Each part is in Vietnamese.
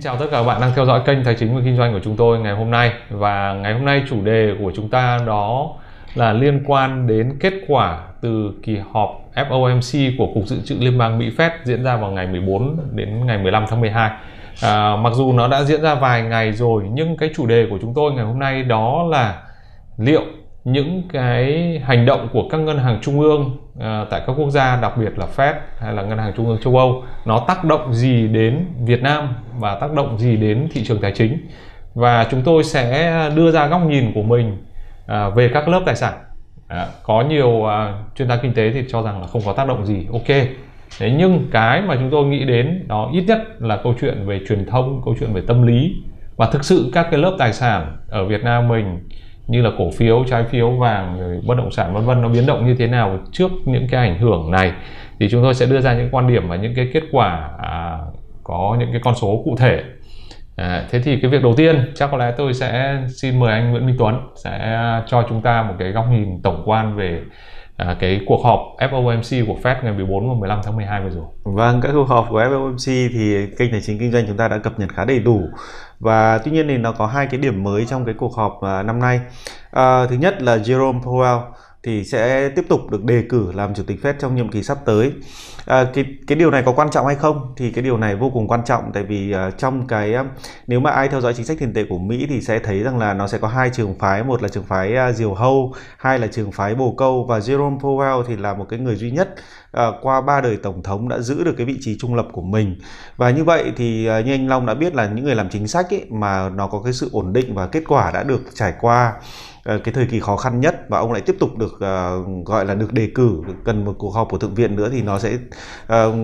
Xin chào tất cả các bạn đang theo dõi kênh Tài chính và Kinh doanh của chúng tôi ngày hôm nay và ngày hôm nay chủ đề của chúng ta đó là liên quan đến kết quả từ kỳ họp FOMC của Cục Dự trữ Liên bang Mỹ Fed diễn ra vào ngày 14 đến ngày 15 tháng 12. À, mặc dù nó đã diễn ra vài ngày rồi nhưng cái chủ đề của chúng tôi ngày hôm nay đó là liệu những cái hành động của các ngân hàng trung ương à, tại các quốc gia đặc biệt là Fed hay là ngân hàng trung ương châu Âu nó tác động gì đến Việt Nam và tác động gì đến thị trường tài chính. Và chúng tôi sẽ đưa ra góc nhìn của mình à, về các lớp tài sản. À, có nhiều à, chuyên gia kinh tế thì cho rằng là không có tác động gì. Ok. Thế nhưng cái mà chúng tôi nghĩ đến đó ít nhất là câu chuyện về truyền thông câu chuyện về tâm lý. Và thực sự các cái lớp tài sản ở Việt Nam mình như là cổ phiếu trái phiếu vàng rồi bất động sản vân vân nó biến động như thế nào trước những cái ảnh hưởng này thì chúng tôi sẽ đưa ra những quan điểm và những cái kết quả à, có những cái con số cụ thể à, thế thì cái việc đầu tiên chắc có lẽ tôi sẽ xin mời anh Nguyễn Minh Tuấn sẽ cho chúng ta một cái góc nhìn tổng quan về à, cái cuộc họp FOMC của Fed ngày 14 và 15 tháng 12 vừa rồi. Vâng, các cuộc họp của FOMC thì kênh tài chính kinh doanh chúng ta đã cập nhật khá đầy đủ và tuy nhiên thì nó có hai cái điểm mới trong cái cuộc họp à, năm nay. À, thứ nhất là Jerome Powell thì sẽ tiếp tục được đề cử làm chủ tịch Fed trong nhiệm kỳ sắp tới. À, cái cái điều này có quan trọng hay không? Thì cái điều này vô cùng quan trọng tại vì uh, trong cái à, nếu mà ai theo dõi chính sách tiền tệ của Mỹ thì sẽ thấy rằng là nó sẽ có hai trường phái, một là trường phái uh, diều hâu, hai là trường phái bồ câu và Jerome Powell thì là một cái người duy nhất À, qua ba đời tổng thống đã giữ được cái vị trí trung lập của mình. Và như vậy thì uh, như anh Long đã biết là những người làm chính sách ấy mà nó có cái sự ổn định và kết quả đã được trải qua à, cái thời kỳ khó khăn nhất và ông lại tiếp tục được uh, gọi là được đề cử cần một cuộc họp của thượng viện nữa thì nó sẽ uh,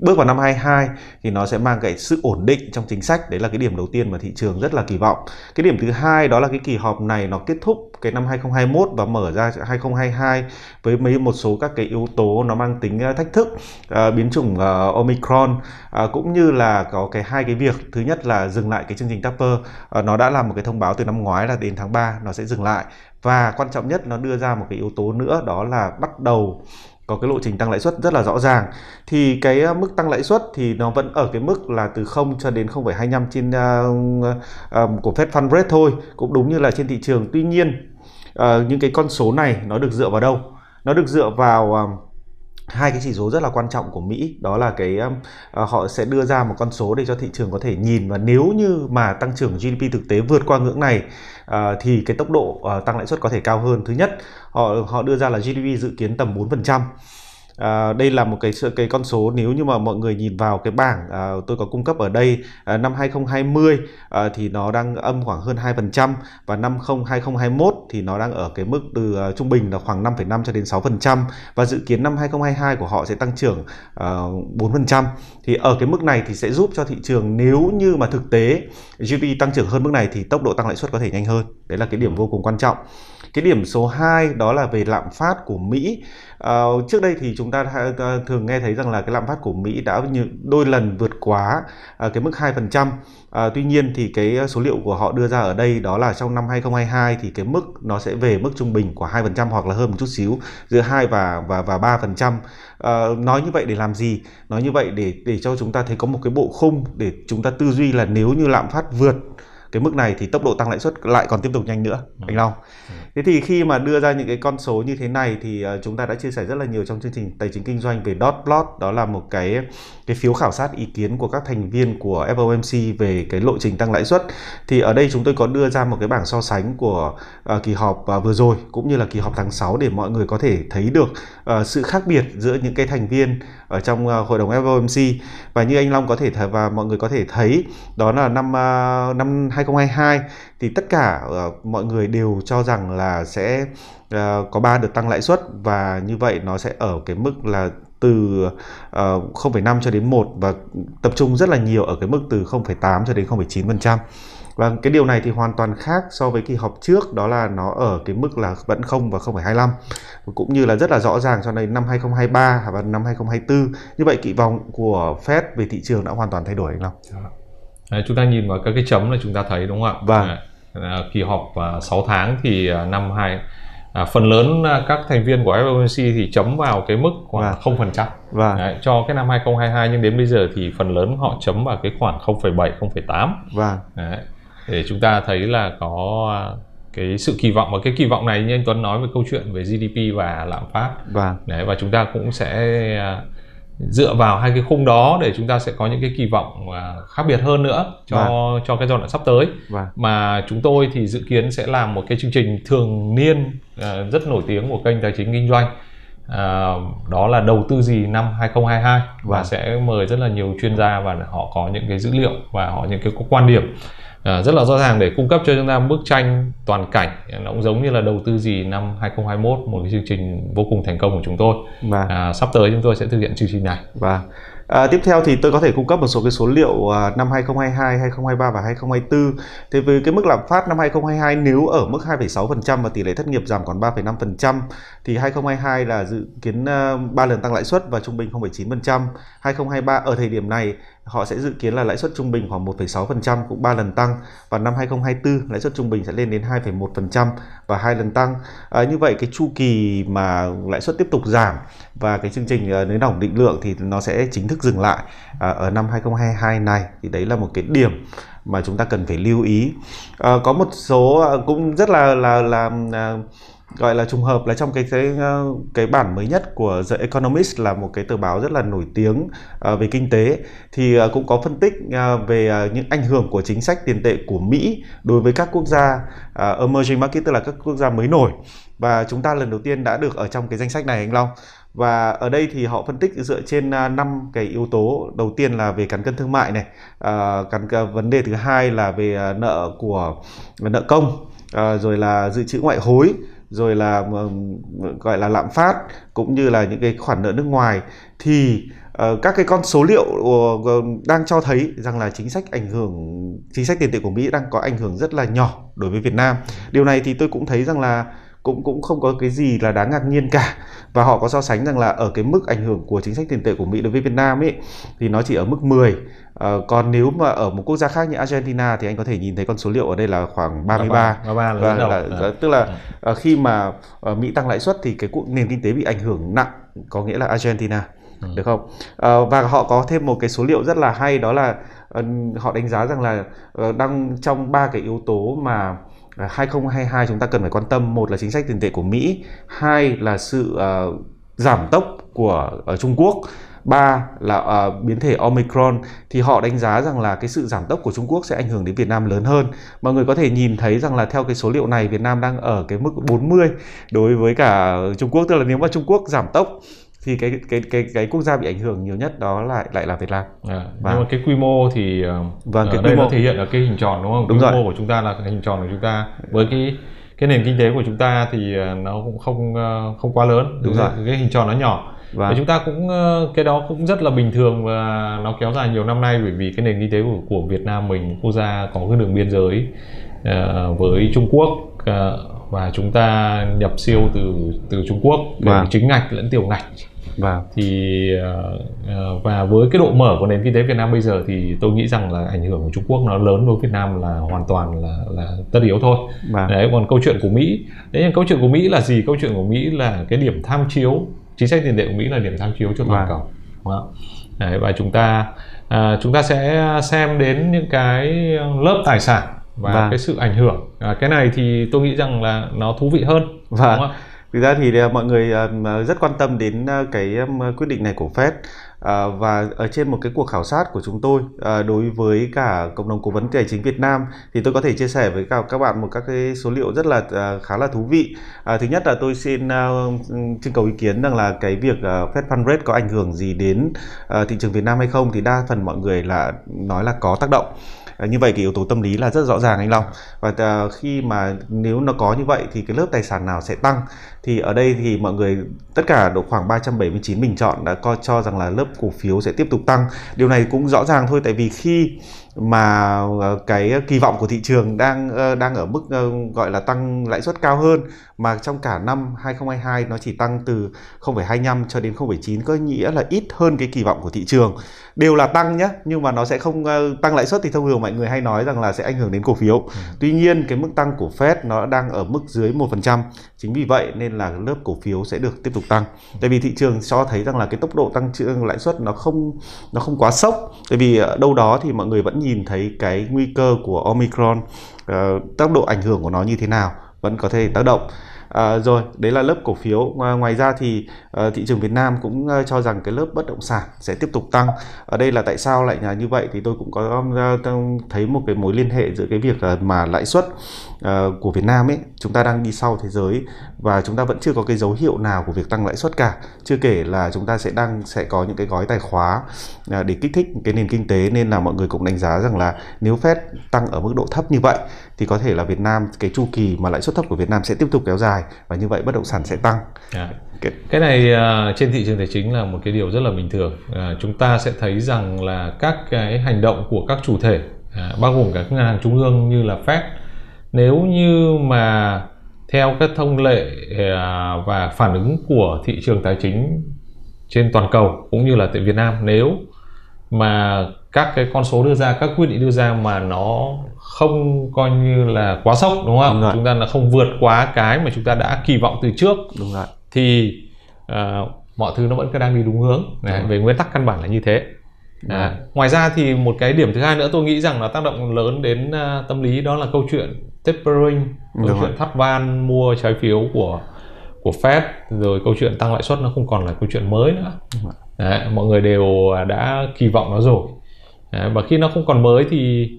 bước vào năm 22 thì nó sẽ mang cái sự ổn định trong chính sách đấy là cái điểm đầu tiên mà thị trường rất là kỳ vọng cái điểm thứ hai đó là cái kỳ họp này nó kết thúc cái năm 2021 và mở ra 2022 với mấy một số các cái yếu tố nó mang tính Ờ, thách thức uh, biến chủng uh, Omicron. Uh, cũng như là có cái hai cái việc. Thứ nhất là dừng lại cái chương trình Tapper uh, nó đã làm một cái thông báo từ năm ngoái là đến tháng 3 nó sẽ dừng lại. Và quan trọng nhất nó đưa ra một cái yếu tố nữa đó là bắt đầu có cái lộ trình tăng lãi suất rất là rõ ràng. Thì cái mức tăng lãi suất thì nó vẫn ở cái mức là từ 0 cho đến 0,25 trên uh, uh, của Fed Fund Rate thôi. Cũng đúng như là trên thị trường. Tuy nhiên uh, những cái con số này nó được dựa vào đâu? Nó được dựa vào uh, hai cái chỉ số rất là quan trọng của Mỹ đó là cái uh, họ sẽ đưa ra một con số để cho thị trường có thể nhìn và nếu như mà tăng trưởng GDP thực tế vượt qua ngưỡng này uh, thì cái tốc độ uh, tăng lãi suất có thể cao hơn. Thứ nhất, họ họ đưa ra là GDP dự kiến tầm 4%. À, đây là một cái cái con số nếu như mà mọi người nhìn vào cái bảng à, tôi có cung cấp ở đây à, năm 2020 à, thì nó đang âm khoảng hơn 2% và năm 2021 thì nó đang ở cái mức từ à, trung bình là khoảng 5,5 cho đến 6% và dự kiến năm 2022 của họ sẽ tăng trưởng à, 4%. Thì ở cái mức này thì sẽ giúp cho thị trường nếu như mà thực tế GDP tăng trưởng hơn mức này thì tốc độ tăng lãi suất có thể nhanh hơn. Đấy là cái điểm vô cùng quan trọng. Cái điểm số 2 đó là về lạm phát của Mỹ. À, trước đây thì chúng chúng ta ờ, thường nghe thấy rằng là cái lạm phát của Mỹ đã như đôi lần vượt quá à, cái mức 2%. À, tuy nhiên thì cái ờ, số liệu của họ đưa ra ở đây đó là trong năm 2022 thì cái mức nó sẽ về mức trung bình của 2% hoặc là hơn một chút xíu giữa 2 và và và 3%. À, ờ, nói như vậy để làm gì? Nói như vậy để để cho chúng ta thấy có một cái bộ khung để chúng ta tư duy là nếu như lạm phát vượt cái mức này thì tốc độ tăng lãi suất lại còn tiếp tục nhanh nữa ừ. anh Long. Ừ. Thế thì khi mà đưa ra những cái con số như thế này thì uh, chúng ta đã chia sẻ rất là nhiều trong chương trình tài chính kinh doanh về dot plot đó là một cái cái phiếu khảo sát ý kiến của các thành viên của FOMC về cái lộ trình tăng lãi suất. Thì ở đây chúng tôi có đưa ra một cái bảng so sánh của uh, kỳ họp uh, vừa rồi cũng như là kỳ họp tháng 6 để mọi người có thể thấy được uh, sự khác biệt giữa những cái thành viên ở trong uh, hội đồng FOMC và như anh Long có thể th- và mọi người có thể thấy đó là năm uh, năm 2022 thì tất cả uh, mọi người đều cho rằng là sẽ uh, có ba đợt tăng lãi suất và như vậy nó sẽ ở cái mức là từ uh, 0,5 cho đến 1 và tập trung rất là nhiều ở cái mức từ 0,8 cho đến 0,9%. Và cái điều này thì hoàn toàn khác so với kỳ họp trước đó là nó ở cái mức là vẫn 0 và 0,25 cũng như là rất là rõ ràng cho đến năm 2023 và năm 2024. Như vậy kỳ vọng của Fed về thị trường đã hoàn toàn thay đổi anh Long. Đấy, chúng ta nhìn vào các cái chấm là chúng ta thấy đúng không ạ? Vâng. À, kỳ họp uh, 6 tháng thì uh, năm 2 à, phần lớn à, các thành viên của FOMC thì chấm vào cái mức khoảng Vâng. 0% Vâng, Đấy, cho cái năm 2022 nhưng đến bây giờ thì phần lớn họ chấm vào cái khoảng 0,7 0,8 vâng, Đấy. Để chúng ta thấy là có à, cái sự kỳ vọng và cái kỳ vọng này như anh Tuấn nói về câu chuyện về GDP và lạm phát. Vâng, Đấy, và chúng ta cũng sẽ à, dựa vào hai cái khung đó để chúng ta sẽ có những cái kỳ vọng à, khác biệt hơn nữa cho cho cái giai đoạn sắp tới. Vâng, mà chúng tôi thì dự kiến sẽ làm một cái chương trình thường niên rất nổi tiếng của kênh tài chính kinh doanh. À, đó là đầu tư gì năm 2022 và Vâng. sẽ mời rất là nhiều chuyên gia và họ có những cái dữ liệu và họ những cái quan điểm à, rất là rõ ràng để cung cấp cho chúng ta bức tranh toàn cảnh nó cũng giống như là đầu tư gì năm 2021 một cái chương trình vô cùng thành công của chúng tôi vâng. à, sắp tới chúng tôi sẽ thực hiện chương trình này Vâng. À, tiếp theo thì tôi có thể cung cấp một số cái số liệu à, năm 2022, 2023 và 2024. Thế với cái mức lạm phát năm 2022 nếu ở mức 2,6% và tỷ lệ thất nghiệp giảm còn 3,5% thì 2022 là dự kiến à, uh, 3 lần tăng lãi suất và trung bình 0,9%. 2023 ở thời điểm này họ sẽ dự kiến là lãi suất trung bình khoảng 1,6% cũng 3 lần tăng và năm 2024 lãi suất trung bình sẽ lên đến 2,1% và hai lần tăng. À, như vậy cái chu kỳ mà lãi suất tiếp tục giảm và cái chương trình uh, nới lỏng định lượng thì nó sẽ chính thức dừng lại à, ở năm 2022 này thì đấy là một cái điểm mà chúng ta cần phải lưu ý. À, có một số à, cũng rất là là là à, gọi là trùng hợp là trong cái cái à, cái bản mới nhất của The Economist là một cái tờ báo rất là nổi tiếng à, về kinh tế. Thì cũng có phân tích về những ảnh hưởng của chính sách tiền tệ của Mỹ đối với các quốc gia emerging market tức là các quốc gia mới nổi và chúng ta lần đầu tiên đã được ở trong cái danh sách này anh Long. Và ở đây thì họ phân tích dựa trên à, năm cái yếu tố. Đầu tiên là về cán cân thương mại này à, cán vấn đề thứ hai là về à, nợ của à, nợ công à, rồi là dự trữ ngoại hối rồi là gọi là lạm phát cũng như là những cái khoản nợ nước ngoài. Thì uh, các cái con số liệu ờ, đang cho thấy rằng là chính sách ảnh hưởng chính sách tiền tệ của Mỹ đang có ảnh hưởng rất là nhỏ đối với Việt Nam. Điều này thì tôi cũng thấy rằng là cũng cũng không có cái gì là đáng ngạc nhiên cả và họ có so sánh rằng là ở cái mức ảnh hưởng của chính sách tiền tệ của Mỹ đối với Việt Nam ấy thì nó chỉ ở mức 10 Ờ, còn nếu mà ở một quốc gia khác như Argentina thì anh có thể nhìn thấy con số liệu ở đây là khoảng 33 33 là và dẫn đầu. là, À. tức là ờ, khi mà ờ, Mỹ tăng lãi suất thì cái nền kinh tế bị ảnh hưởng nặng có nghĩa là Argentina Ừ. được không Ờ, và họ có thêm một cái số liệu rất là hay đó là họ đánh giá rằng là đang trong ba cái yếu tố mà À, 2022 chúng ta cần phải quan tâm. Một là chính sách tiền tệ của Mỹ. Hai là sự uh, giảm tốc của ở Trung Quốc. Ba là uh, biến thể Omicron. Thì họ đánh giá rằng là cái sự giảm tốc của Trung Quốc sẽ ảnh hưởng đến Việt Nam lớn hơn. Mọi người có thể nhìn thấy rằng là theo cái số liệu này Việt Nam đang ở cái mức 40 đối với cả Trung Quốc. Tức là nếu mà Trung Quốc giảm tốc thì cái cái cái cái quốc gia bị ảnh hưởng nhiều nhất đó lại lại là Việt Nam. À, Vâng. nhưng mà cái quy mô thì ờ, Vâng, ở cái đây quy nó mô. thể hiện ở cái hình tròn đúng không? Đúng quy rồi. mô của chúng ta là cái hình tròn của chúng ta với cái cái nền kinh tế của chúng ta thì ờ, nó cũng không ờ, không quá lớn. Đúng rồi. Cái hình tròn nó nhỏ. Và Và chúng ta cũng ờ, cái đó cũng rất là bình thường và nó kéo dài nhiều năm nay bởi vì cái nền kinh tế của, của Việt Nam mình quốc gia có cái đường biên giới ờ, với Trung Quốc ờ, và chúng ta nhập siêu từ từ Trung Quốc về Vâng. chính ngạch lẫn tiểu ngạch và thì ờ, ờ, và với cái độ mở của nền kinh tế Việt Nam bây giờ thì tôi nghĩ rằng là ảnh hưởng của Trung Quốc nó lớn đối với Việt Nam là hoàn toàn là là tất yếu thôi. và Đấy, còn câu chuyện của Mỹ, đấy nhưng câu chuyện của Mỹ là gì? Câu chuyện của Mỹ là cái điểm tham chiếu, chính sách tiền tệ của Mỹ là điểm tham chiếu cho toàn Vâng. cầu. Đấy, và chúng ta à, chúng ta sẽ xem đến những cái lớp tài sản và Vâng. cái sự ảnh hưởng. À, cái này thì tôi nghĩ rằng là nó thú vị hơn. Vâng. Thực ra thì à, mọi người à, rất quan tâm đến à, cái quyết định này của Fed và ở trên một cái cuộc khảo sát của chúng tôi đối với cả cộng đồng cố vấn tài chính Việt Nam thì tôi có thể chia sẻ với cả các bạn một các cái số liệu rất là khá là thú vị. À, thứ nhất là tôi xin trưng cầu ý kiến rằng là cái việc Fed Fund Rate có ảnh hưởng gì đến thị trường Việt Nam hay không thì đa phần mọi người là nói là có tác động. À, như vậy cái yếu tố tâm lý là rất rõ ràng anh Long. Và à, khi mà nếu nó có như vậy thì cái lớp tài sản nào sẽ tăng? Thì ở đây thì mọi người tất cả độ khoảng 379 bình chọn đã coi cho rằng là lớp cổ phiếu sẽ tiếp tục tăng. Điều này cũng rõ ràng thôi tại vì khi mà ờ, cái kỳ vọng của thị trường đang ờ, đang ở mức ờ, gọi là tăng lãi suất cao hơn mà trong cả năm 2022 nó chỉ tăng từ 0,25 cho đến 0,9 có nghĩa là ít hơn cái kỳ vọng của thị trường. Đều là tăng nhé nhưng mà nó sẽ không tăng lãi suất thì thông thường mọi người hay nói rằng là sẽ ảnh hưởng đến cổ phiếu. Ừ. tuy nhiên cái mức tăng của Fed nó đang ở mức dưới 1% chính vì vậy nên là lớp cổ phiếu sẽ được tiếp tục tăng. Tại vì thị trường cho thấy rằng là cái tốc độ tăng trưởng lãi suất nó không nó không quá sốc. Tại vì đâu đó thì mọi người vẫn nhìn nhìn thấy cái nguy cơ của Omicron ờ, uh, tốc độ ảnh hưởng của nó như thế nào vẫn có thể tác động. À, rồi đấy là lớp cổ phiếu. À, ngoài ra thì à, thị trường Việt Nam cũng à, cho rằng cái lớp bất động sản sẽ tiếp tục tăng. Ở đây là tại sao lại là như vậy thì tôi cũng có à, thấy một cái mối liên hệ giữa cái việc à, mà lãi suất à, của Việt Nam ấy. Chúng ta đang đi sau thế giới và chúng ta vẫn chưa có cái dấu hiệu nào của việc tăng lãi suất cả. Chưa kể là chúng ta sẽ đang sẽ có những cái gói tài khóa à, để kích thích cái nền kinh tế. Nên là mọi người cũng đánh giá rằng là nếu Fed tăng ở mức độ thấp như vậy thì có thể là Việt Nam cái chu kỳ mà lãi suất thấp của Việt Nam sẽ tiếp tục kéo dài và như vậy bất động sản sẽ tăng. À. Cái... cái này uh, trên thị trường tài chính là một cái điều rất là bình thường. Uh, chúng ta sẽ thấy rằng là các cái hành động của các chủ thể uh, bao gồm các ngân hàng trung ương như là Fed nếu như mà theo các thông lệ và phản ứng của thị trường tài chính trên toàn cầu cũng như là tại Việt Nam nếu mà các cái con số đưa ra các quyết định đưa ra mà nó không coi như là quá sốc đúng không? Đúng chúng ta là không vượt quá cái mà chúng ta đã kỳ vọng từ trước. Đúng rồi. thì uh, mọi thứ nó vẫn đang đi đúng hướng. Này, về nguyên tắc căn bản là như thế. À, ngoài ra thì một cái điểm thứ hai nữa tôi nghĩ rằng nó tác động lớn đến uh, tâm lý đó là câu chuyện tapering, câu Đúng chuyện rồi. thắt van mua trái phiếu của của Fed rồi câu chuyện tăng lãi suất nó không còn là câu chuyện mới nữa. Đấy, mọi người đều đã kỳ vọng nó rồi. Đấy, và khi nó không còn mới thì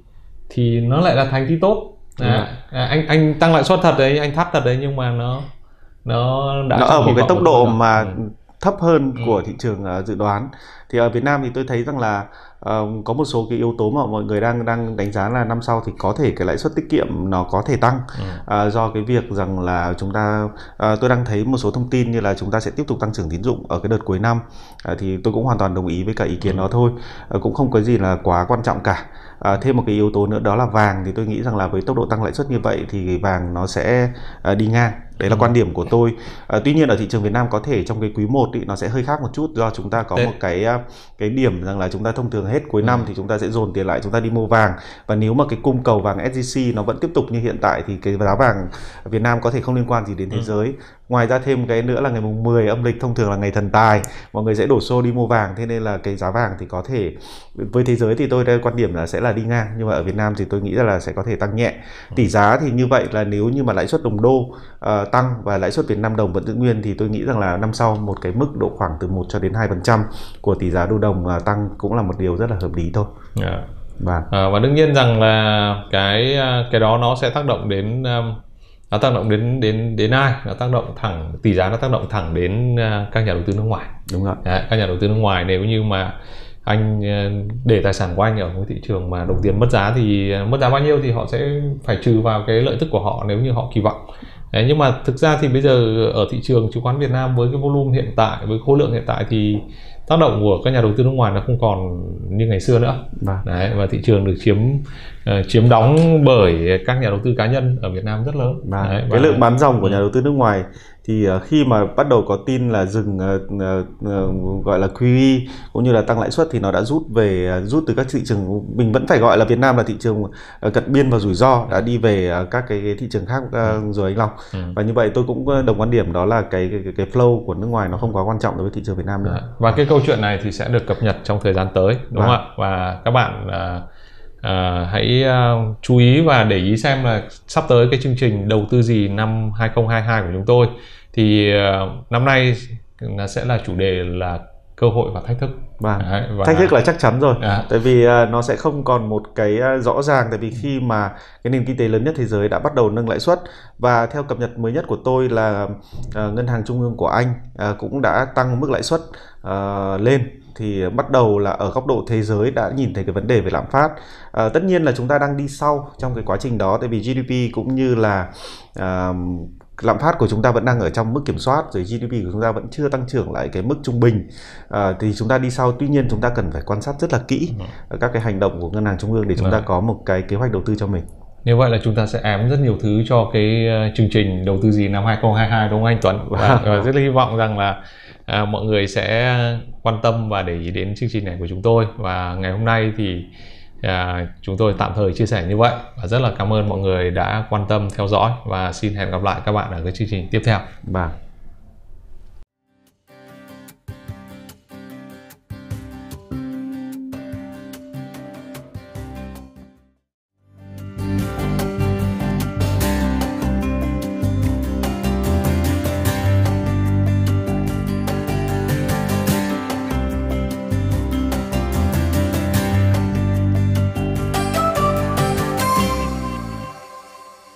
thì nó lại là thành tí tốt à, à, anh anh tăng lãi suất thật đấy anh thắt thật đấy nhưng mà nó nó đã nó ở một cái tốc độ mà ừ. Thấp hơn ừ. của thị trường uh, dự đoán. Thì ở Việt Nam thì tôi thấy rằng là uh, có một số cái yếu tố mà mọi người đang đang đánh giá là năm sau thì có thể cái lãi suất tiết kiệm nó có thể tăng. Ừ. uh, do cái việc rằng là chúng ta uh, tôi đang thấy một số thông tin như là chúng ta sẽ tiếp tục tăng trưởng tín dụng ở cái đợt cuối năm. Uh, thì tôi cũng hoàn toàn đồng ý với cả ý kiến ừ. đó thôi. Uh, cũng không có gì là quá quan trọng cả. À, thêm một cái yếu tố nữa đó là vàng. Thì tôi nghĩ rằng là với tốc độ tăng lãi suất như vậy thì vàng nó sẽ à, đi ngang đấy là ừ. quan điểm của tôi à, tuy nhiên ở thị trường Việt Nam có thể trong cái quý 1 ý, nó sẽ hơi khác một chút do chúng ta có đấy. một cái à, cái điểm rằng là chúng ta thông thường hết cuối ừ. năm thì chúng ta sẽ dồn tiền lại chúng ta đi mua vàng và nếu mà cái cung cầu vàng SJC nó vẫn tiếp tục như hiện tại thì cái giá vàng Việt Nam có thể không liên quan gì đến thế ừ. giới ngoài ra thêm cái nữa là ngày mùng 10 âm lịch thông thường là ngày thần tài mọi người sẽ đổ xô đi mua vàng thế nên là cái giá vàng thì có thể với thế giới thì tôi đây quan điểm là sẽ là đi ngang nhưng mà ở Việt Nam thì tôi nghĩ là sẽ có thể tăng nhẹ tỷ giá thì như vậy là nếu như mà lãi suất đồng đô uh, tăng và lãi suất Việt Nam đồng vẫn giữ nguyên thì tôi nghĩ rằng là năm sau một cái mức độ khoảng từ 1 cho đến 2 phần trăm của tỷ giá đô đồng uh, tăng cũng là một điều rất là hợp lý thôi. Yeah. Dạ. Và. À, và đương nhiên rằng là cái à, cái đó nó sẽ tác động đến um, nó tác động đến đến đến ai? Nó tác động thẳng tỷ giá nó tác động thẳng đến uh, các nhà đầu tư nước ngoài. Đúng rồi. Đấy, các nhà đầu tư nước ngoài nếu như mà anh uh, để tài sản của anh ở một thị trường mà đồng tiền mất giá thì uh, mất giá bao nhiêu thì họ sẽ phải trừ vào cái lợi tức của họ nếu như họ kỳ vọng. Đấy, nhưng mà thực ra thì bây giờ ở thị trường chứng khoán Việt Nam với cái volume hiện tại với khối lượng hiện tại thì tác động của các nhà đầu tư nước ngoài nó không còn như ngày xưa nữa à. đấy và thị trường được chiếm uh, chiếm đóng bởi các nhà đầu tư cá nhân ở Việt Nam rất lớn à. đấy, cái lượng bán dòng của nhà đầu tư nước ngoài thì uh, khi mà bắt đầu có tin là dừng uh, uh, gọi là QE cũng như là tăng lãi suất thì nó đã rút về rút từ các thị trường mình vẫn phải gọi là Việt Nam là thị trường cận biên và rủi ro đã đi về các cái, thị trường khác rồi anh Long. Ừ. và như vậy tôi cũng đồng quan điểm đó là cái cái, cái flow của nước ngoài nó không quá quan trọng đối với thị trường Việt Nam nữa. Và cái câu chuyện này thì sẽ được cập nhật trong thời gian tới đúng không ạ? Và các bạn uh, uh, hãy uh, chú ý và để ý xem là sắp tới cái chương trình đầu tư gì năm 2022 của chúng tôi. Thì uh, năm nay nó sẽ là chủ đề là cơ hội và thách thức. Vâng. Đấy, và thách thức là chắc chắn rồi. À. tại vì uh, nó sẽ không còn một cái uh, rõ ràng tại vì khi mà cái nền kinh tế lớn nhất thế giới đã bắt đầu nâng lãi suất. Và theo cập nhật mới nhất của tôi là uh, ngân hàng trung ương của anh uh, cũng đã tăng mức lãi suất uh, lên. Thì bắt đầu là ở góc độ thế giới đã nhìn thấy cái vấn đề về lạm phát. À, tất nhiên là chúng ta đang đi sau trong cái quá trình đó tại vì GDP cũng như là lạm phát của chúng ta vẫn đang ở trong mức kiểm soát rồi GDP của chúng ta vẫn chưa tăng trưởng lại cái mức trung bình. À, thì chúng ta đi sau tuy nhiên chúng ta cần phải quan sát rất là kỹ ừ. các cái hành động của ngân hàng trung ương để chúng ta có một cái kế hoạch đầu tư cho mình. Như vậy là chúng ta sẽ ém rất nhiều thứ cho cái ờ, chương trình đầu tư gì năm 2022 đúng không anh Tuấn? Và, và rất là hy vọng rằng là à, mọi người sẽ quan tâm và để ý đến chương trình này của chúng tôi. Và ngày hôm nay thì à, chúng tôi tạm thời chia sẻ như vậy và rất là cảm ơn mọi người đã quan tâm theo dõi và xin hẹn gặp lại các bạn ở cái chương trình tiếp theo. Vâng.